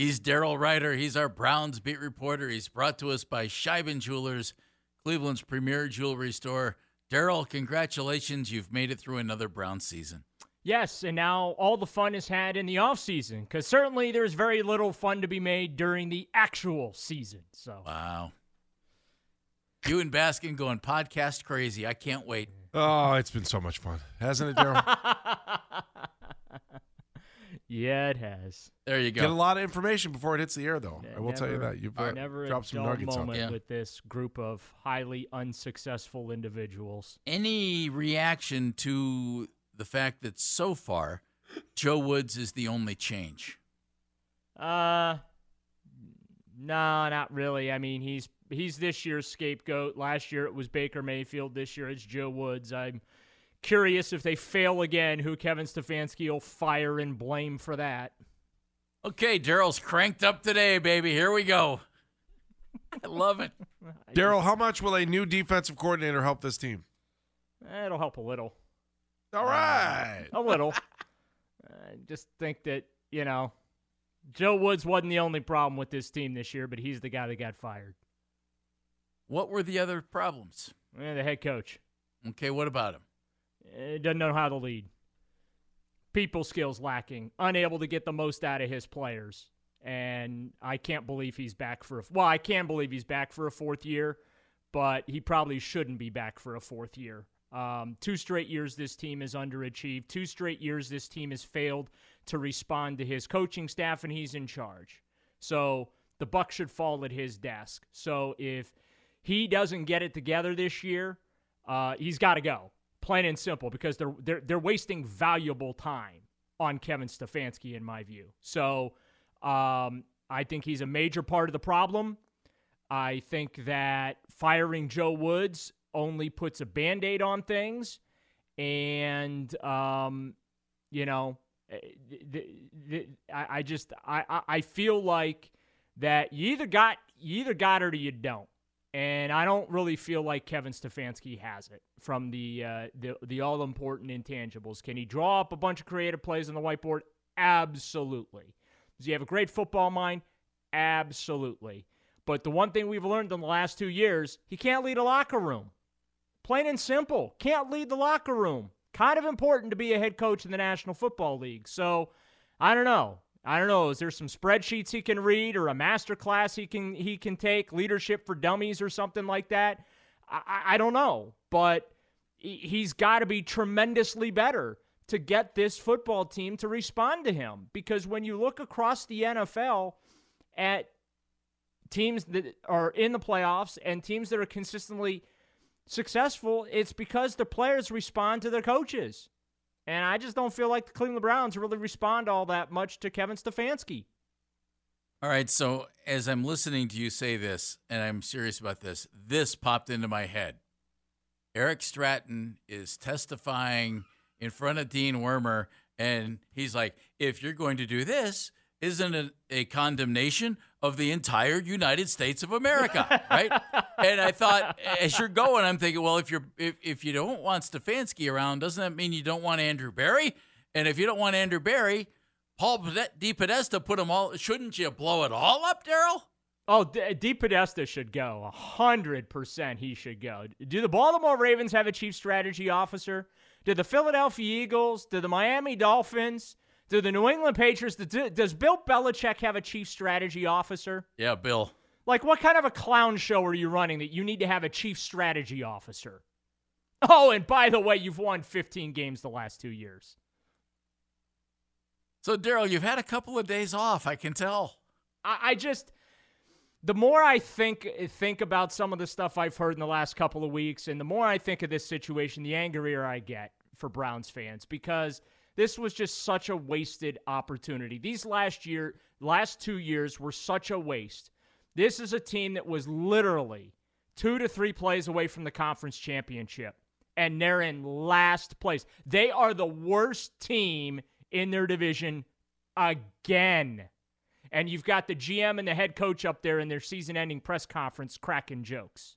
He's Daryl Ruiter. He's our Browns beat reporter. He's brought to us by Scheiben Jewelers, Cleveland's premier jewelry store. Daryl, congratulations. You've made it through another Brown season. Yes, and now all the fun is had in the off season because certainly there's very little fun to be made during the actual season. So wow, you and Baskin going podcast crazy. I can't wait. Oh, it's been so much fun, hasn't it, Daryl? yeah, it has. There you go. Get a lot of information before it hits the air, though. Yeah, I will never, tell you that. You've uh, never dropped some dull nuggets on moment Yeah. with this group of highly unsuccessful individuals. Any reaction to the fact that so far Joe Woods is the only change? Uh, no, not really. I mean, he's he's this year's scapegoat. Last year it was Baker Mayfield. This year it's Joe Woods. I'm curious if they fail again, who Kevin Stefanski will fire and blame for that. Okay, Daryl's cranked up today, baby. Here we go. I love it. Daryl, how much will a new defensive coordinator help this team? Eh, It'll help a little. All right. A little. I just think that, you know, Joe Woods wasn't the only problem with this team this year, but he's the guy that got fired. What were the other problems? Eh, the head coach. Okay, what about him? Eh, doesn't know how to lead. People skills lacking. Unable to get the most out of his players. And I can't believe he's back for a well, I can believe he's back for a fourth year, but he probably shouldn't be back for a fourth year. Um, two straight years this team has underachieved. Two straight years this team has failed to respond to his coaching staff, and he's in charge. So the buck should fall at his desk. So if he doesn't get it together this year, uh, he's got to go, plain and simple, because they're they're they're wasting valuable time on Kevin Stefanski, in my view. So um, I think he's a major part of the problem. I think that firing Joe Woods only puts a band aid on things. And, um, you know, eh, I, I just, I- I feel like that you either got, you either got it or you don't. And I don't really feel like Kevin Stefanski has it from the uh, the, the all important intangibles. Can he draw up a bunch of creative plays on the whiteboard? Absolutely. Does he have a great football mind? Absolutely. But the one thing we've learned in the last two years, he can't lead a locker room. Plain and simple. Can't lead the locker room. Kind of important to be a head coach in the National Football League. So I don't know. I don't know. Is there some spreadsheets he can read or a master class he can he can take, leadership for dummies or something like that? I, I- don't know. But he's got to be tremendously better to get this football team to respond to him. Because when you look across the NFL at teams that are in the playoffs and teams that are consistently successful, it's because the players respond to their coaches. And I just don't feel like the Cleveland Browns really respond all that much to Kevin Stefanski. All right, so as I'm listening to you say this, and I'm serious about this, this popped into my head. Eric Stratton is testifying in front of Dean Wormer, and he's like, if you're going to do this, isn't it a condemnation of the entire United States of America, right? and I thought, as you're going, I'm thinking, well, if you're if, if you don't want Stefanski around, doesn't that mean you don't want Andrew Berry? And if you don't want Andrew Berry, Paul Pode- DePodesta put them all. Shouldn't you blow it all up, Daryl? Oh, D- DePodesta should go. A hundred percent, he should go. Do the Baltimore Ravens have a chief strategy officer? Do the Philadelphia Eagles? Do the Miami Dolphins? Do the New England Patriots? Do- Does Bill Belichick have a chief strategy officer? Yeah, Bill. Like, what kind of a clown show are you running that you need to have a chief strategy officer? Oh, and by the way, you've won 15 games the last two years. So, Daryl, you've had a couple of days off. I can tell. I, I just the more I think think about some of the stuff I've heard in the last couple of weeks, and the more I think of this situation, the angrier I get for Browns fans because this was just such a wasted opportunity. These last year, last two years were such a waste. This is a team that was literally two to three plays away from the conference championship, and they're in last place. They are the worst team in their division again. And you've got the GM and the head coach up there in their season ending press conference cracking jokes.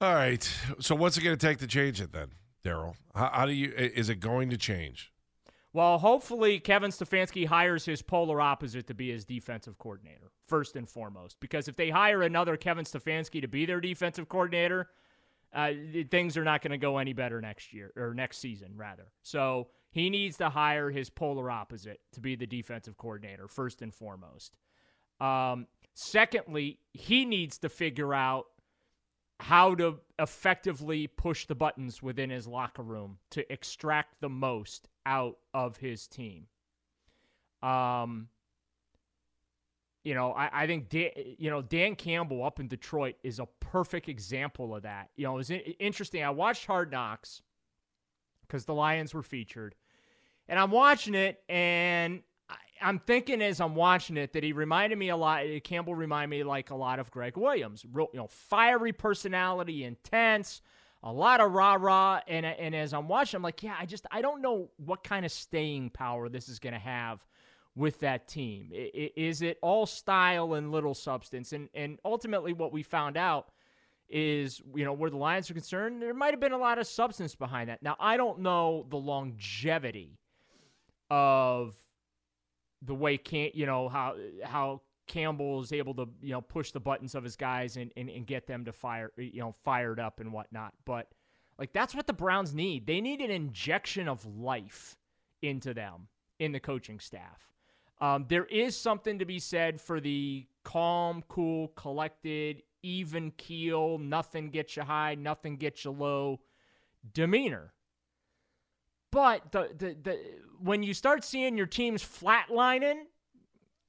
All right. So what's it going to take to change it then, Daryl? How, how do you? Is it going to change? Well, hopefully Kevin Stefanski hires his polar opposite to be his defensive coordinator, first and foremost. Because if they hire another Kevin Stefanski to be their defensive coordinator, uh, things are not going to go any better next year or next season, rather. So he needs to hire his polar opposite to be the defensive coordinator, first and foremost. Um, secondly, he needs to figure out how to effectively push the buttons within his locker room to extract the most out of his team. Um, you know, I, I think Dan, you know Dan Campbell up in Detroit is a perfect example of that. You know, it was interesting. I watched Hard Knocks because the Lions were featured, and I'm watching it, and I'm thinking as I'm watching it that he reminded me a lot. Uh, Campbell reminded me like a lot of Gregg Williams. Real, you know, fiery personality, intense, a lot of rah rah. And uh, and as I'm watching, I'm like, yeah, I just I don't know what kind of staying power this is going to have with that team. Is it all style and little substance? And and ultimately, what we found out is you know where the Lions are concerned, there might have been a lot of substance behind that. Now I don't know the longevity of the way can you know how how Campbell is able to you know push the buttons of his guys and, and, and get them to fire you know fired up and whatnot. But like that's what the Browns need. They need an injection of life into them in the coaching staff. Um, there is something to be said for the calm, cool, collected, even keel, nothing gets you high, nothing gets you low demeanor but the, the the when you start seeing your teams flatlining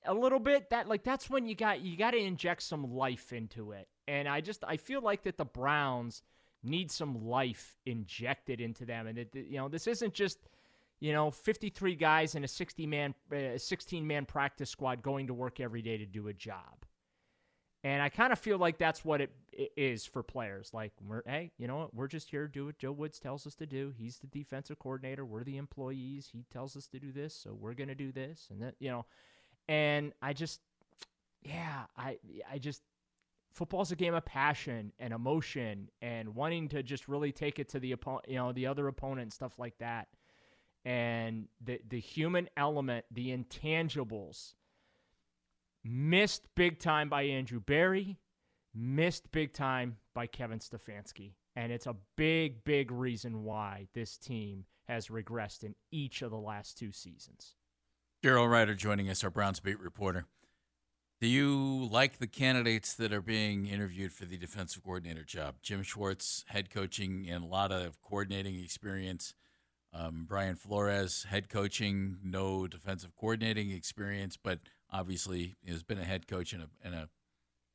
a little bit, that like that's when you got you got to inject some life into it. And I just I feel like that the Browns need some life injected into them, and that you know this isn't just you know 53 guys in a 60 man uh, 16 man practice squad going to work every day to do a job. And I kind of feel like that's what it, it is for players. Like, we're, hey, you know what? We're just here to do what Joe Woods tells us to do. He's the defensive coordinator. We're the employees. He tells us to do this, so we're going to do this. And that, you know, and I just, yeah, I, I just, football's a game of passion and emotion and wanting to just really take it to the opponent, you know, the other opponent stuff like that. And the the human element, the intangibles Missed big time by Andrew Berry, missed big time by Kevin Stefanski. And it's a big, big reason why this team has regressed in each of the last two seasons. Daryl Ruiter joining us, our Browns beat reporter. Do you like the candidates that are being interviewed for the defensive coordinator job? Jim Schwartz, head coaching and a lot of coordinating experience. Um, Brian Flores, head coaching, no defensive coordinating experience, but obviously has been a head coach and a, and a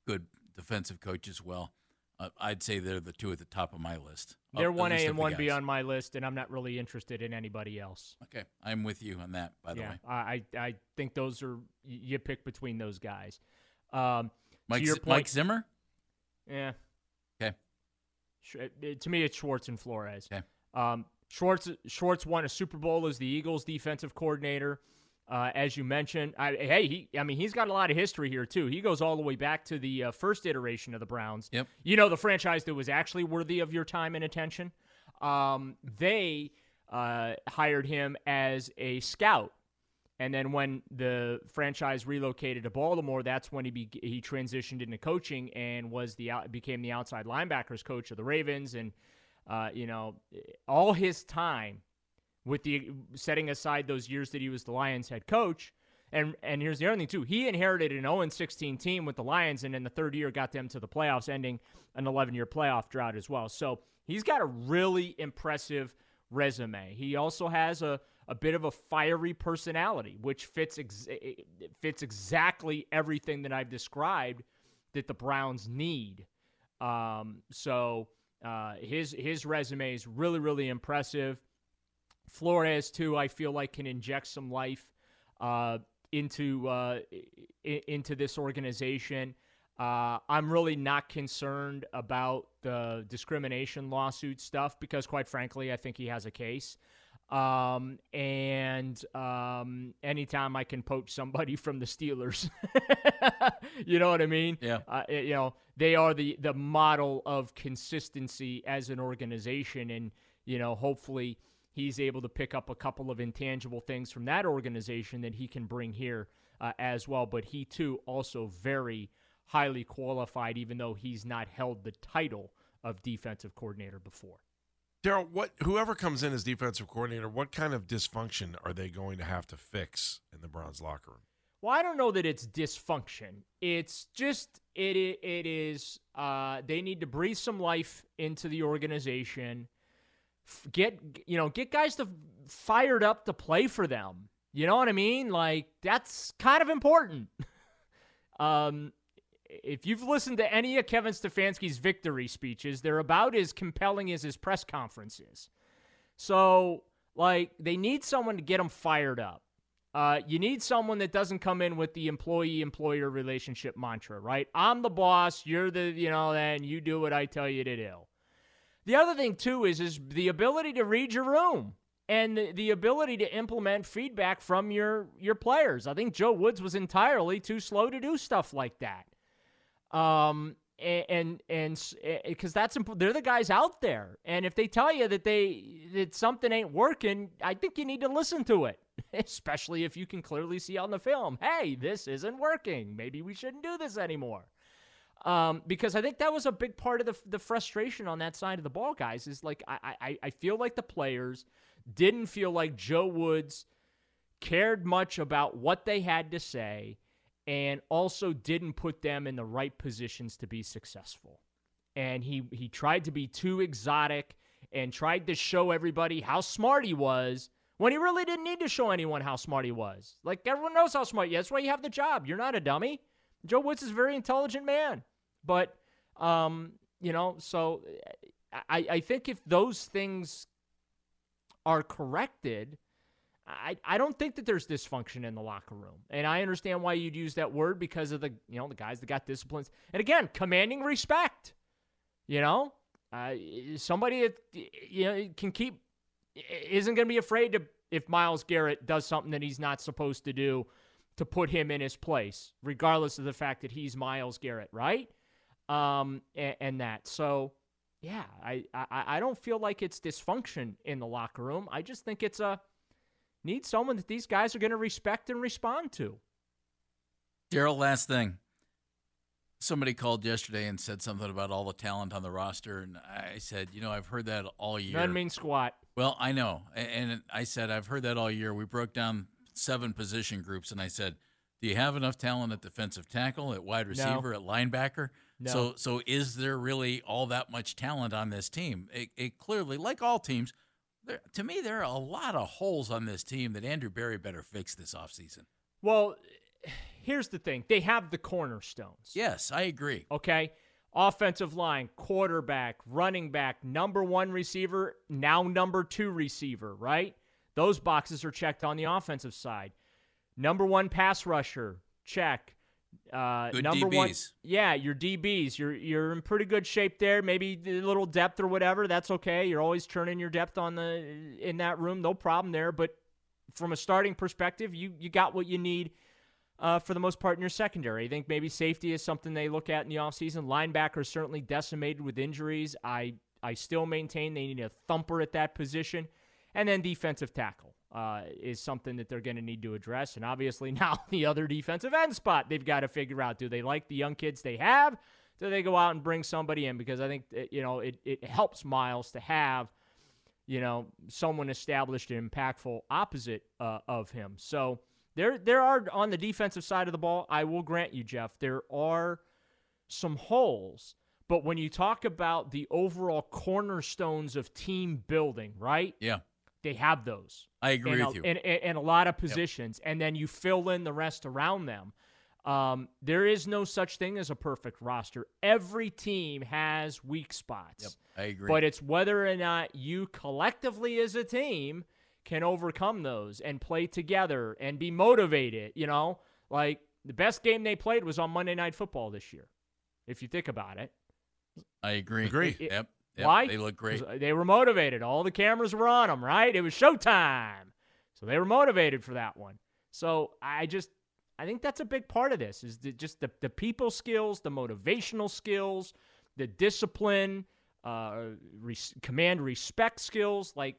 good defensive coach as well. Uh, I'd say they're the two at the top of my list. They're one A and one B on my list, and I'm not really interested in anybody else. Okay, I'm with you on that. By the yeah, way, I I think those are you pick between those guys. Um, Mike, to point, Mike Zimmer. Yeah. Okay. To me, it's Schwartz and Flores. Okay. Um, Schwartz Schwartz won a Super Bowl as the Eagles' defensive coordinator. Uh, as you mentioned, I, hey, he, I mean, he's got a lot of history here too. He goes all the way back to the uh, first iteration of the Browns. Yep. You know, the franchise that was actually worthy of your time and attention. Um, they uh, hired him as a scout, and then when the franchise relocated to Baltimore, that's when he be, he transitioned into coaching and was the became the outside linebackers coach of the Ravens, and uh, you know, all his time with the setting aside those years that he was the Lions head coach. And and here's the other thing too. He inherited an 0-16 team with the Lions, and in the third year got them to the playoffs, ending an 11-year playoff drought as well. So he's got a really impressive resume. He also has a, a bit of a fiery personality, which fits ex- fits exactly everything that I've described that the Browns need. Um, so uh, his his resume is really really impressive. Flores too, I feel like can inject some life uh, into uh, into this organization. Uh, I'm really not concerned about the discrimination lawsuit stuff because, quite frankly, I think he has a case. Um, and um, anytime I can poach somebody from the Steelers, you know what I mean? Yeah. Uh, you know, they are the the model of consistency as an organization, and you know, hopefully he's able to pick up a couple of intangible things from that organization that he can bring here uh, as well. But he, too, also very highly qualified, even though he's not held the title of defensive coordinator before. Daryl, what whoever comes in as defensive coordinator, what kind of dysfunction are they going to have to fix in the Browns locker room? Well, I don't know that it's dysfunction. It's just it it is uh, they need to breathe some life into the organization. Get you know get guys to fired up to play for them. You know what I mean? Like that's kind of important. um, if you've listened to any of Kevin Stefanski's victory speeches, they're about as compelling as his press conferences. So, like, they need someone to get them fired up. Uh, you need someone that doesn't come in with the employee employer relationship mantra, right? I'm the boss, you're the, you know, and you do what I tell you to do. The other thing too is is the ability to read your room and the, ability to implement feedback from your your players. I think Joe Woods was entirely too slow to do stuff like that. Um, and and because that's they're the guys out there, and if they tell you that they that something ain't working, I think you need to listen to it, especially if you can clearly see on the film, hey, this isn't working. Maybe we shouldn't do this anymore. Um, because I think that was a big part of the the frustration on that side of the ball, guys. Is like I I, I feel like the players didn't feel like Joe Woods cared much about what they had to say and also didn't put them in the right positions to be successful. And he he tried to be too exotic and tried to show everybody how smart he was when he really didn't need to show anyone how smart he was. Like everyone knows how smart you are. That's why you have the job. You're not a dummy. Joe Woods is a very intelligent man. But um, you know, so I, I think if those things are corrected, I, I don't think that there's dysfunction in the locker room. And I understand why you'd use that word because of the you know the guys that got disciplines. And again, commanding respect. You know, uh, somebody that you know can keep isn't going to be afraid to if Myles Garrett does something that he's not supposed to do to put him in his place, regardless of the fact that he's Myles Garrett, right? Um, and, and that. So, yeah, I, I I don't feel like it's dysfunction in the locker room. I just think it's a need someone that these guys are going to respect and respond to. Daryl, last thing. Somebody called yesterday and said something about all the talent on the roster, and I said, you know, I've heard that all year. None mean squat. Well, I know, and I said I've heard that all year. We broke down seven position groups, and I said, do you have enough talent at defensive tackle, at wide receiver, no. at linebacker? No. So, so is there really all that much talent on this team? It, it clearly, like all teams, there, to me, there are a lot of holes on this team that Andrew Berry better fix this offseason. Well, here's the thing they have the cornerstones. Yes, I agree. Okay. Offensive line, quarterback, running back, number one receiver, now number two receiver, right? Those boxes are checked on the offensive side. Number one pass rusher, check. Uh, good number DBs. one, yeah, your DBs, you're you're in pretty good shape there. Maybe a little depth or whatever. That's okay. You're always turning your depth on the in that room, no problem there. But from a starting perspective, you you got what you need uh, for the most part in your secondary. I think maybe safety is something they look at in the offseason. Linebackers certainly decimated with injuries. I I still maintain they need a thumper at that position, and then defensive tackle uh, is something that they're going to need to address. And obviously, now the other defensive end spot they've got to figure out. Do they like the young kids they have? Do they go out and bring somebody in? Because I think you know it, it helps Myles to have you know someone established and impactful opposite uh, of him. So there there are on the defensive side of the ball. I will grant you, Jeff, there are some holes. But when you talk about the overall cornerstones of team building, right? Yeah they have those. I agree in with a, you. In, in, in, a lot of positions, yep. and then you fill in the rest around them. Um, there is no such thing as a perfect roster. Every team has weak spots. Yep, I agree. But it's whether or not you collectively as a team can overcome those and play together and be motivated. You know, like the best game they played was on Monday Night Football this year, if you think about it. I agree. Agree. It, yep. Yep, Why? They look great. They were motivated. All the cameras were on them, right? It was showtime. So they were motivated for that one. So I just, I think that's a big part of this is the, just the, the people skills, the motivational skills, the discipline, uh, res- command respect skills. Like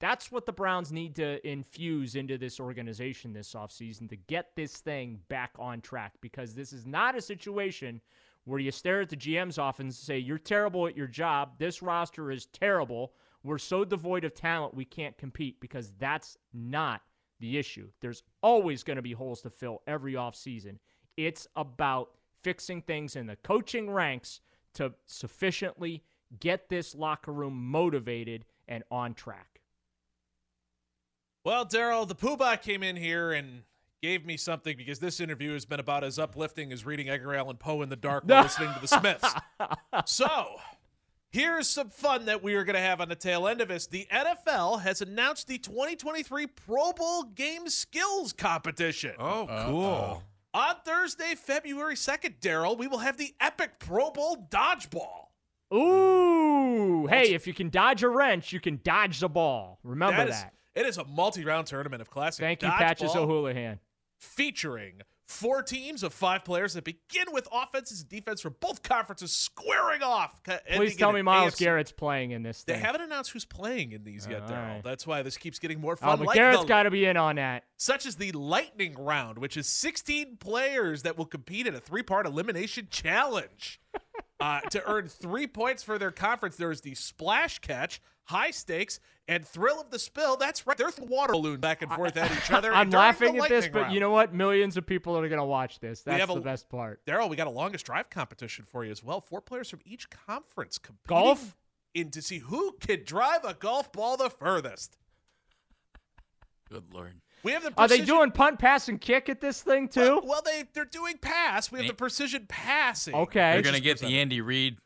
That's what the Browns need to infuse into this organization this offseason to get this thing back on track because this is not a situation where you stare at the GM's office and say, You're terrible at your job. This roster is terrible. We're so devoid of talent, we can't compete because that's not the issue. There's always going to be holes to fill every offseason. It's about fixing things in the coaching ranks to sufficiently get this locker room motivated and on track. Well, Daryl, the Poobah came in here and gave me something because this interview has been about as uplifting as reading Edgar Allan Poe in the dark while listening to the Smiths. So, here's some fun that we are going to have on the tail end of this. The NFL has announced the 2023 Pro Bowl game skills competition. Oh, cool. On Thursday, February 2nd, Daryl, we will have the epic Pro Bowl dodgeball. Ooh, hey, if you can dodge a wrench, you can dodge the ball. Remember That that. is- it is a multi-round tournament of classic Thank you, dodgeball Patches O'Houlihan. Featuring four teams of five players that begin with offenses and defense from both conferences squaring off. Please tell me Myles AFC Garrett's playing in this They haven't announced who's playing in these yet, Daryl. right. That's why this keeps getting more fun. Oh, but like Garrett's got to be in on that. such as the lightning round, which is 16 players that will compete in a three-part elimination challenge. uh, to earn three points for their conference, there is the splash catch, high stakes, and thrill of the spill. That's right. They're water balloon back and forth at each other. I'm laughing at this, lightning but round. you know what? Millions of people are going to watch this. That's have the a- best part. Daryl, we got a longest drive competition for you as well. Four players from each conference competing Golf? in to see who can drive a golf ball the furthest. Good lord. We have the Are they doing punt, pass, and kick at this thing too? Well, well, they they're doing pass. We have the precision passing. Okay. They're going to get the. Andy Reid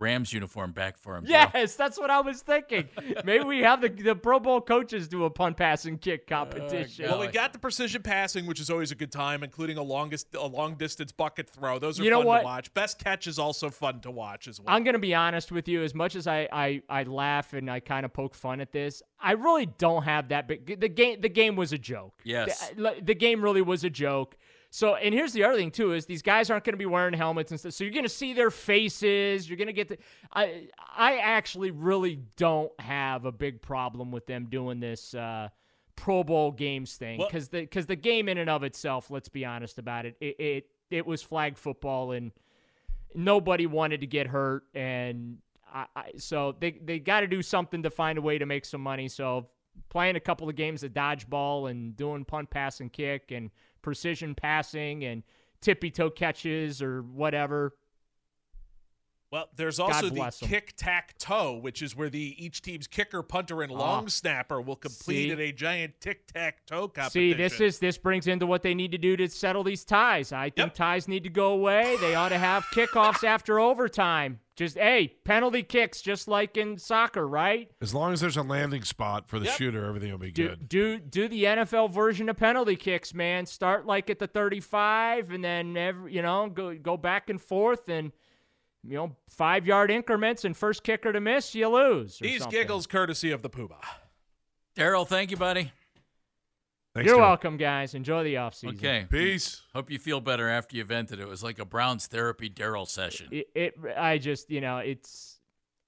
Rams uniform back for him. Joe. Yes, that's what I was thinking. Maybe we have the the Pro Bowl coaches do a punt, pass, and kick oh, competition. God. Well, we got the precision passing, which is always a good time, including a longest a long distance bucket throw. Those are You know fun what? to watch. Best catch is also fun to watch as well. I'm gonna be honest with you. As much as I I, I laugh and I kind of poke fun at this, I really don't have that big. The game the game was a joke. Yes. the, the game really was a joke. So, and here's the other thing too: is these guys aren't going to be wearing helmets and stuff. So you're going to see their faces. You're going to get the. I I actually really don't have a big problem with them doing this. Uh, Pro Bowl games thing because the because the game in and of itself, let's be honest about it, it it, it was flag football and nobody wanted to get hurt and I, I, so they they got to do something to find a way to make some money. So playing a couple of games of dodgeball and doing punt, pass, and kick and precision passing and tippy toe catches or whatever. Well, there's also the bless 'em. kick tack toe, which is where the each team's kicker, punter, and ah. long snapper will complete See? in a giant tic tac toe competition. See, this is this brings into what they need to do to settle these ties. I think Yep. ties need to go away. They ought to have kickoffs after overtime. Just hey, penalty kicks, just like in soccer, right? As long as there's a landing spot for the Yep. shooter, everything will be Do, good. do do the NFL version of penalty kicks, man. Start like at the 35 and then every, you know, go go back and forth and you know, 5-yard increments and first kicker to miss, you lose. or These something. giggles courtesy of the Poobah. Daryl, thank you, buddy. Thanks, You're Joe. welcome, guys. Enjoy the offseason. Okay. Peace. Hope you feel better after you vented. It was like a Browns therapy Daryl session. It, it I just, you know, it's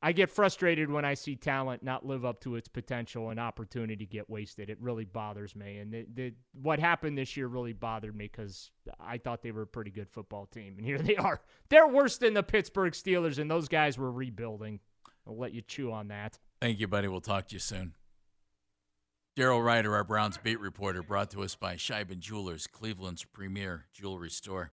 I get frustrated when I see talent not live up to its potential and opportunity get wasted. It really bothers me. And the, the what happened this year really bothered me because I thought they were a pretty good football team, and here they are. They're worse than the Pittsburgh Steelers, and those guys were rebuilding. I'll let you chew on that. Thank you, buddy. We'll talk to you soon. Daryl Ruiter, our Browns beat reporter, brought to us by Scheiben Jewelers, Cleveland's premier jewelry store.